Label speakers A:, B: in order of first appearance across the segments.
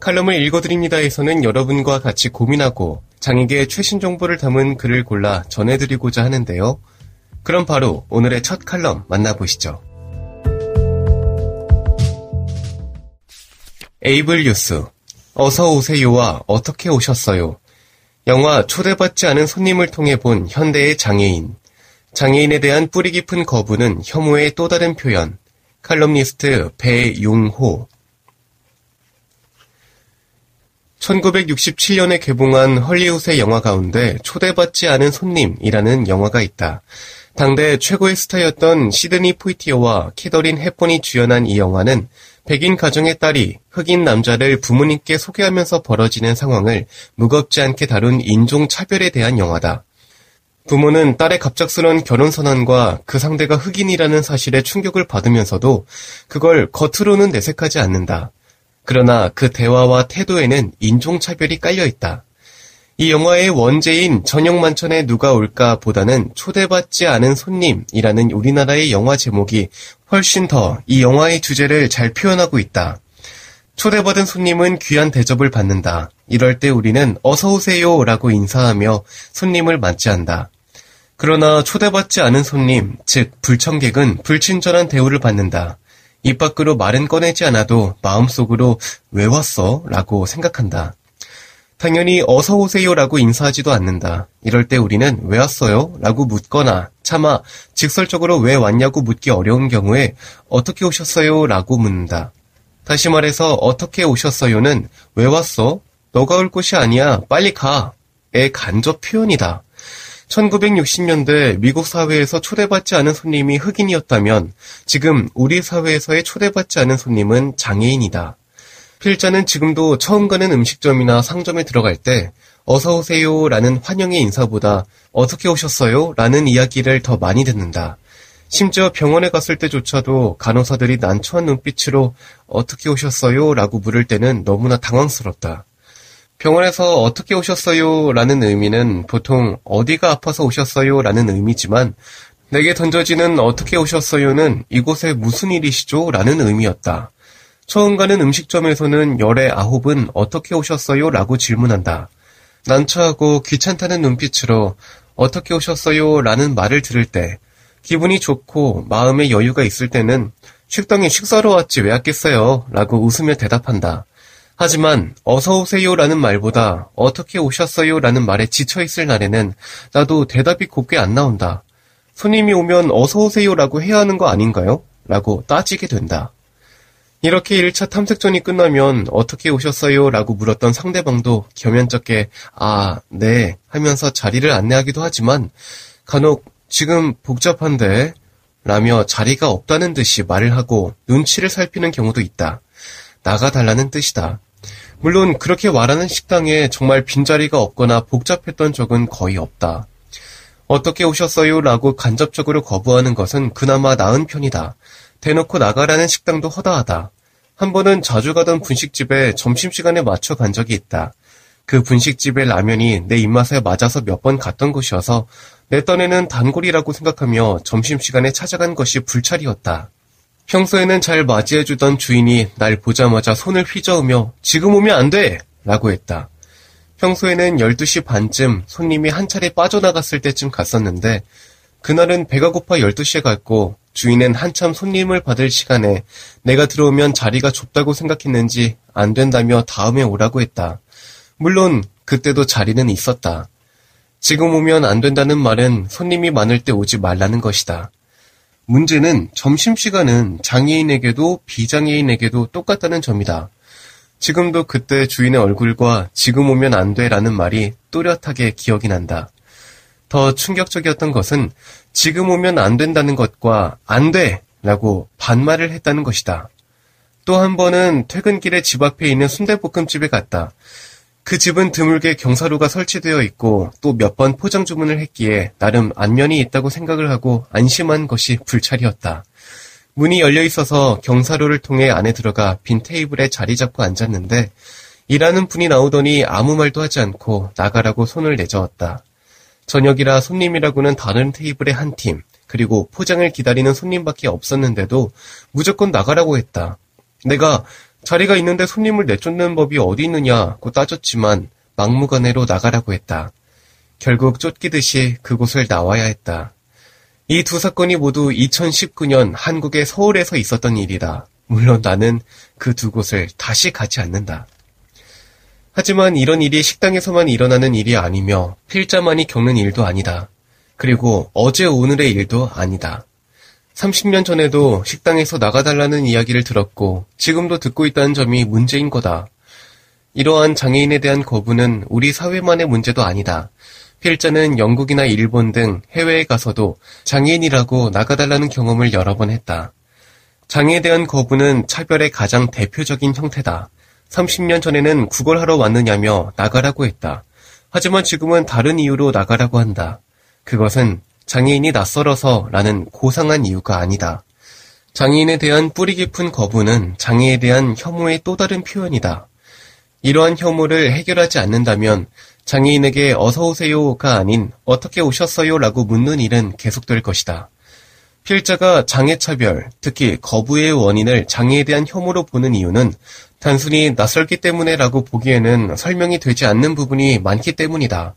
A: 칼럼을 읽어드립니다에서는 여러분과 같이 고민하고 장에게 최신 정보를 담은 글을 골라 전해드리고자 하는데요. 그럼 바로 오늘의 첫 칼럼 만나보시죠. 에이블 뉴스. 어서 오세요와 어떻게 오셨어요? 영화 초대받지 않은 손님을 통해 본 현대의 장애인. 장애인에 대한 뿌리 깊은 거부는 혐오의 또 다른 표현. 칼럼니스트 배용호. 1967년에 개봉한 헐리우드의 영화 가운데 초대받지 않은 손님이라는 영화가 있다. 당대 최고의 스타였던 시드니 포이티어와 캐더린 헵번이 주연한 이 영화는 백인 가정의 딸이 흑인 남자를 부모님께 소개하면서 벌어지는 상황을 무겁지 않게 다룬 인종 차별에 대한 영화다. 부모는 딸의 갑작스러운 결혼 선언과 그 상대가 흑인이라는 사실에 충격을 받으면서도 그걸 겉으로는 내색하지 않는다. 그러나 그 대화와 태도에는 인종차별이 깔려있다. 이 영화의 원제인 저녁만찬에 누가 올까 보다는 초대받지 않은 손님이라는 우리나라의 영화 제목이 훨씬 더 이 영화의 주제를 잘 표현하고 있다. 초대받은 손님은 귀한 대접을 받는다. 이럴 때 우리는 어서오세요 라고 인사하며 손님을 맞이한다. 그러나 초대받지 않은 손님, 즉 불청객은 불친절한 대우를 받는다. 입 밖으로 말은 꺼내지 않아도 마음속으로 왜 왔어? 라고 생각한다. 당연히 어서 오세요라고 인사하지도 않는다. 이럴 때 우리는 왜 왔어요? 라고 묻거나 차마 직설적으로 왜 왔냐고 묻기 어려운 경우에 어떻게 오셨어요? 라고 묻는다. 다시 말해서 어떻게 오셨어요는 왜 왔어? 너가 올 곳이 아니야. 빨리 가. 의 간접 표현이다. 1960년대 미국 사회에서 초대받지 않은 손님이 흑인이었다면 지금 우리 사회에서의 초대받지 않은 손님은 장애인이다. 필자는 지금도 처음 가는 음식점이나 상점에 들어갈 때 어서 오세요 라는 환영의 인사보다 어떻게 오셨어요? 라는 이야기를 더 많이 듣는다. 심지어 병원에 갔을 때조차도 간호사들이 난처한 눈빛으로 어떻게 오셨어요? 라고 물을 때는 너무나 당황스럽다. 병원에서 어떻게 오셨어요? 라는 의미는 보통 어디가 아파서 오셨어요? 라는 의미지만 내게 던져지는 어떻게 오셨어요는 이곳에 무슨 일이시죠? 라는 의미였다. 처음 가는 음식점에서는 열의 아홉은 어떻게 오셨어요? 라고 질문한다. 난처하고 귀찮다는 눈빛으로 어떻게 오셨어요? 라는 말을 들을 때 기분이 좋고 마음의 여유가 있을 때는 식당에 식사로 왔지 왜 왔겠어요? 라고 웃으며 대답한다. 하지만 어서 오세요라는 말보다 어떻게 오셨어요라는 말에 지쳐 있을 날에는 나도 대답이 곱게 안 나온다. 손님이 오면 어서 오세요라고 해야 하는 거 아닌가요? 라고 따지게 된다. 이렇게 1차 탐색전이 끝나면 어떻게 오셨어요? 라고 물었던 상대방도 겸연쩍게 아, 네 하면서 자리를 안내하기도 하지만 간혹 지금 복잡한데 라며 자리가 없다는 듯이 말을 하고 눈치를 살피는 경우도 있다. 나가달라는 뜻이다. 물론 그렇게 말하는 식당에 정말 빈자리가 없거나 복잡했던 적은 거의 없다. 어떻게 오셨어요? 라고 간접적으로 거부하는 것은 그나마 나은 편이다. 대놓고 나가라는 식당도 허다하다. 한 번은 자주 가던 분식집에 점심시간에 맞춰 간 적이 있다. 그 분식집의 라면이 내 입맛에 맞아서 몇 번 갔던 곳이어서 내 딴에는 단골이라고 생각하며 점심시간에 찾아간 것이 불찰이었다. 평소에는 잘 맞이해주던 주인이 날 보자마자 손을 휘저으며 지금 오면 안 돼! 라고 했다. 평소에는 12시 반쯤 손님이 한 차례 빠져나갔을 때쯤 갔었는데 그날은 배가 고파 12시에 갔고 주인은 한참 손님을 받을 시간에 내가 들어오면 자리가 좁다고 생각했는지 안 된다며 다음에 오라고 했다. 물론 그때도 자리는 있었다. 지금 오면 안 된다는 말은 손님이 많을 때 오지 말라는 것이다. 문제는 점심시간은 장애인에게도 비장애인에게도 똑같다는 점이다. 지금도 그때 주인의 얼굴과 지금 오면 안 돼라는 말이 또렷하게 기억이 난다. 더 충격적이었던 것은 지금 오면 안 된다는 것과 안 돼! 라고 반말을 했다는 것이다. 또 한 번은 퇴근길에 집 앞에 있는 순대볶음집에 갔다. 그 집은 드물게 경사로가 설치되어 있고 또 몇 번 포장 주문을 했기에 나름 안면이 있다고 생각을 하고 안심한 것이 불찰이었다. 문이 열려 있어서 경사로를 통해 안에 들어가 빈 테이블에 자리 잡고 앉았는데 일하는 분이 나오더니 아무 말도 하지 않고 나가라고 손을 내저었다. 저녁이라 손님이라고는 다른 테이블의 한 팀, 그리고 포장을 기다리는 손님밖에 없었는데도 무조건 나가라고 했다. 내가 자리가 있는데 손님을 내쫓는 법이 어디 있느냐고 따졌지만 막무가내로 나가라고 했다. 결국 쫓기듯이 그곳을 나와야 했다. 이 두 사건이 모두 2019년 한국의 서울에서 있었던 일이다. 물론 나는 그 두 곳을 다시 가지 않는다. 하지만 이런 일이 식당에서만 일어나는 일이 아니며 필자만이 겪는 일도 아니다. 그리고 어제 오늘의 일도 아니다. 30년 전에도 식당에서 나가달라는 이야기를 들었고 지금도 듣고 있다는 점이 문제인 거다. 이러한 장애인에 대한 거부는 우리 사회만의 문제도 아니다. 필자는 영국이나 일본 등 해외에 가서도 장애인이라고 나가달라는 경험을 여러 번 했다. 장애에 대한 거부는 차별의 가장 대표적인 형태다. 30년 전에는 그걸 하러 왔느냐며 나가라고 했다. 하지만 지금은 다른 이유로 나가라고 한다. 그것은 장애인이 낯설어서 라는 고상한 이유가 아니다. 장애인에 대한 뿌리 깊은 거부는 장애에 대한 혐오의 또 다른 표현이다. 이러한 혐오를 해결하지 않는다면 장애인에게 어서오세요가 아닌 어떻게 오셨어요 라고 묻는 일은 계속될 것이다. 필자가 장애차별, 특히 거부의 원인을 장애에 대한 혐오로 보는 이유는 단순히 낯설기 때문에 라고 보기에는 설명이 되지 않는 부분이 많기 때문이다.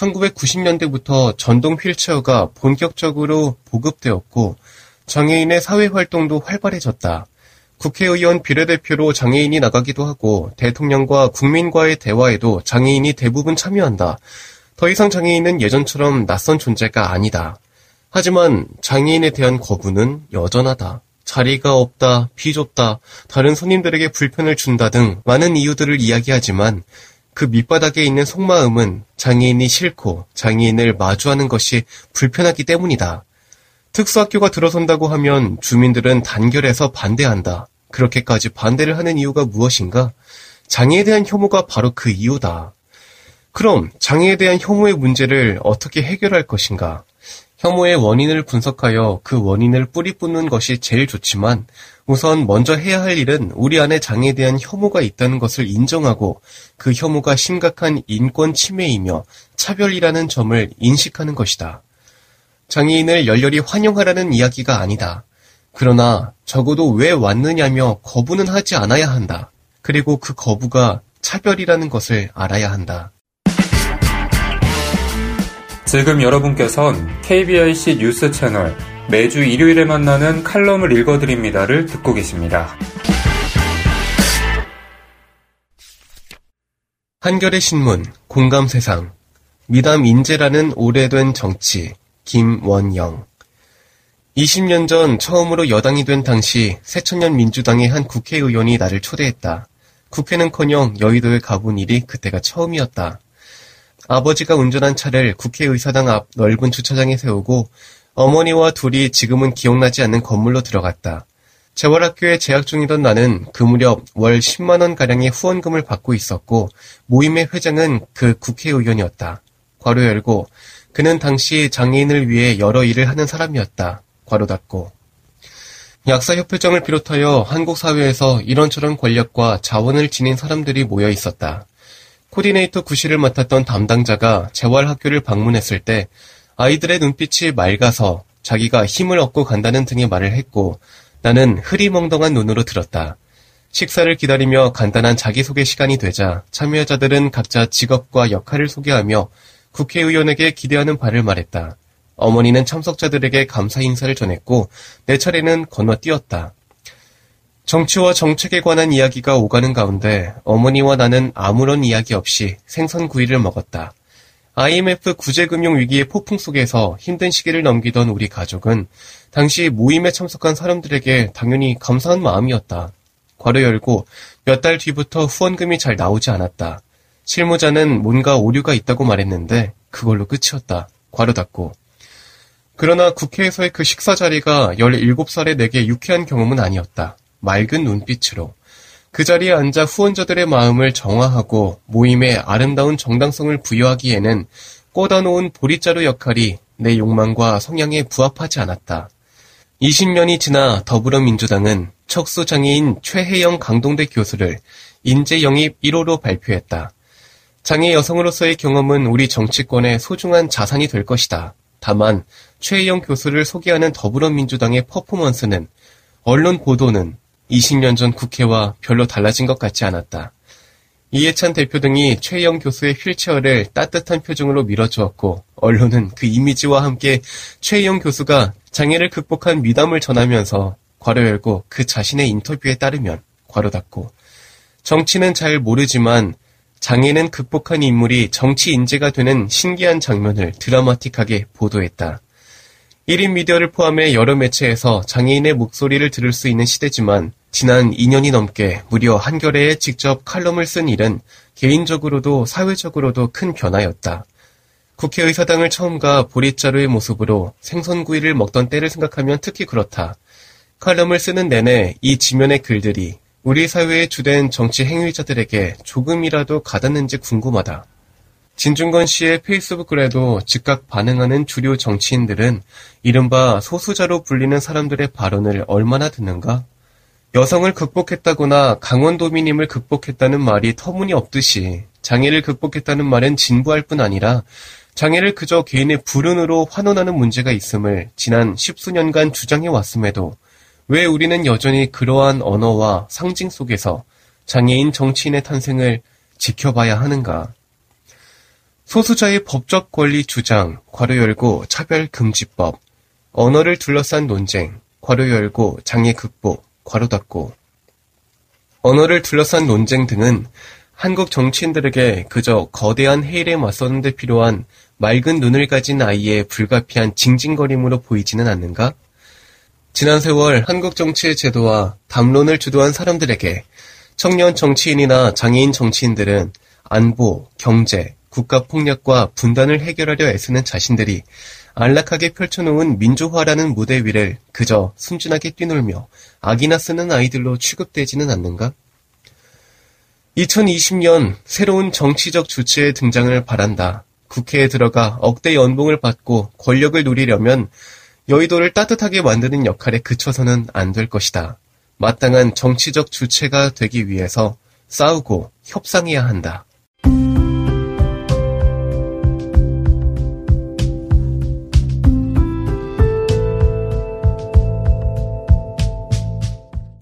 A: 1990년대부터 전동 휠체어가 본격적으로 보급되었고 장애인의 사회활동도 활발해졌다. 국회의원 비례대표로 장애인이 나가기도 하고 대통령과 국민과의 대화에도 장애인이 대부분 참여한다. 더 이상 장애인은 예전처럼 낯선 존재가 아니다. 하지만 장애인에 대한 거부는 여전하다. 자리가 없다, 비좁다, 다른 손님들에게 불편을 준다 등 많은 이유들을 이야기하지만 그 밑바닥에 있는 속마음은 장애인이 싫고 장애인을 마주하는 것이 불편하기 때문이다. 특수학교가 들어선다고 하면 주민들은 단결해서 반대한다. 그렇게까지 반대를 하는 이유가 무엇인가? 장애에 대한 혐오가 바로 그 이유다. 그럼 장애에 대한 혐오의 문제를 어떻게 해결할 것인가? 혐오의 원인을 분석하여 그 원인을 뿌리 뽑는 것이 제일 좋지만 우선 먼저 해야 할 일은 우리 안에 장애에 대한 혐오가 있다는 것을 인정하고 그 혐오가 심각한 인권 침해이며 차별이라는 점을 인식하는 것이다. 장애인을 열렬히 환영하라는 이야기가 아니다. 그러나 적어도 왜 왔느냐며 거부는 하지 않아야 한다. 그리고 그 거부가 차별이라는 것을 알아야 한다.
B: 지금 여러분께선 KBIC 뉴스 채널 매주 일요일에 만나는 칼럼을 읽어드립니다를 듣고 계십니다.
A: 한겨레 신문, 공감 세상, 미담 인재라는 오래된 정치, 김원영. 20년 전 처음으로 여당이 된 당시 새천년 민주당의 한 국회의원이 나를 초대했다. 국회는커녕 여의도에 가본 일이 그때가 처음이었다. 아버지가 운전한 차를 국회의사당 앞 넓은 주차장에 세우고 어머니와 둘이 지금은 기억나지 않는 건물로 들어갔다. 재활학교에 재학 중이던 나는 그 무렵 월 10만원가량의 후원금을 받고 있었고 모임의 회장은 그 국회의원이었다. 괄호 열고 그는 당시 장애인을 위해 여러 일을 하는 사람이었다. 괄호 닫고 약사협회장을 비롯하여 한국 사회에서 이런저런 권력과 자원을 지닌 사람들이 모여 있었다. 코디네이터 구실을 맡았던 담당자가 재활학교를 방문했을 때 아이들의 눈빛이 맑아서 자기가 힘을 얻고 간다는 등의 말을 했고 나는 흐리멍덩한 눈으로 들었다. 식사를 기다리며 간단한 자기소개 시간이 되자 참여자들은 각자 직업과 역할을 소개하며 국회의원에게 기대하는 바를 말했다. 어머니는 참석자들에게 감사 인사를 전했고 내 차례는 건너뛰었다. 정치와 정책에 관한 이야기가 오가는 가운데 어머니와 나는 아무런 이야기 없이 생선구이를 먹었다. IMF 구제금융 위기의 폭풍 속에서 힘든 시기를 넘기던 우리 가족은 당시 모임에 참석한 사람들에게 당연히 감사한 마음이었다. 괄호 열고 몇 달 뒤부터 후원금이 잘 나오지 않았다. 실무자는 뭔가 오류가 있다고 말했는데 그걸로 끝이었다. 괄호 닫고. 그러나 국회에서의 그 식사 자리가 17살의 내게 유쾌한 경험은 아니었다. 맑은 눈빛으로 그 자리에 앉아 후원자들의 마음을 정화하고 모임의 아름다운 정당성을 부여하기에는 꽂아놓은 보리자루 역할이 내 욕망과 성향에 부합하지 않았다. 20년이 지나 더불어민주당은 척수장애인 최혜영 강동대 교수를 인재 영입 1호로 발표했다. 장애 여성으로서의 경험은 우리 정치권의 소중한 자산이 될 것이다. 다만 최혜영 교수를 소개하는 더불어민주당의 퍼포먼스는 언론 보도는 20년 전 국회와 별로 달라진 것 같지 않았다. 이해찬 대표 등이 최영 교수의 휠체어를 따뜻한 표정으로 밀어주었고 언론은 그 이미지와 함께 최영 교수가 장애를 극복한 미담을 전하면서 괄호 열고 그 자신의 인터뷰에 따르면 괄호 닫고 정치는 잘 모르지만 장애는 극복한 인물이 정치 인재가 되는 신기한 장면을 드라마틱하게 보도했다. 1인 미디어를 포함해 여러 매체에서 장애인의 목소리를 들을 수 있는 시대지만 지난 2년이 넘게 무려 한겨레에 직접 칼럼을 쓴 일은 개인적으로도 사회적으로도 큰 변화였다. 국회의 사당을 처음 가 보릿자루의 모습으로 생선구이를 먹던 때를 생각하면 특히 그렇다. 칼럼을 쓰는 내내 이 지면의 글들이 우리 사회의 주된 정치 행위자들에게 조금이라도 가닿는지 궁금하다. 진중건 씨의 페이스북 글에도 즉각 반응하는 주류 정치인들은 이른바 소수자로 불리는 사람들의 발언을 얼마나 듣는가? 여성을 극복했다거나 강원도민임을 극복했다는 말이 터무니없듯이 장애를 극복했다는 말은 진부할 뿐 아니라 장애를 그저 개인의 불운으로 환원하는 문제가 있음을 지난 십수년간 주장해 왔음에도 왜 우리는 여전히 그러한 언어와 상징 속에서 장애인 정치인의 탄생을 지켜봐야 하는가? 소수자의 법적 권리 주장, 괄호 열고 차별금지법, 언어를 둘러싼 논쟁, 괄호 열고 장애 극복, 괄호 닫고. 언어를 둘러싼 논쟁 등은 한국 정치인들에게 그저 거대한 해일에 맞서는 데 필요한 맑은 눈을 가진 아이의 불가피한 징징거림으로 보이지는 않는가? 지난 세월 한국 정치의 제도와 담론을 주도한 사람들에게 청년 정치인이나 장애인 정치인들은 안보, 경제, 국가 폭력과 분단을 해결하려 애쓰는 자신들이 안락하게 펼쳐놓은 민주화라는 무대 위를 그저 순진하게 뛰놀며 악이나 쓰는 아이들로 취급되지는 않는가? 2020년 새로운 정치적 주체의 등장을 바란다. 국회에 들어가 억대 연봉을 받고 권력을 누리려면 여의도를 따뜻하게 만드는 역할에 그쳐서는 안 될 것이다. 마땅한 정치적 주체가 되기 위해서 싸우고 협상해야 한다.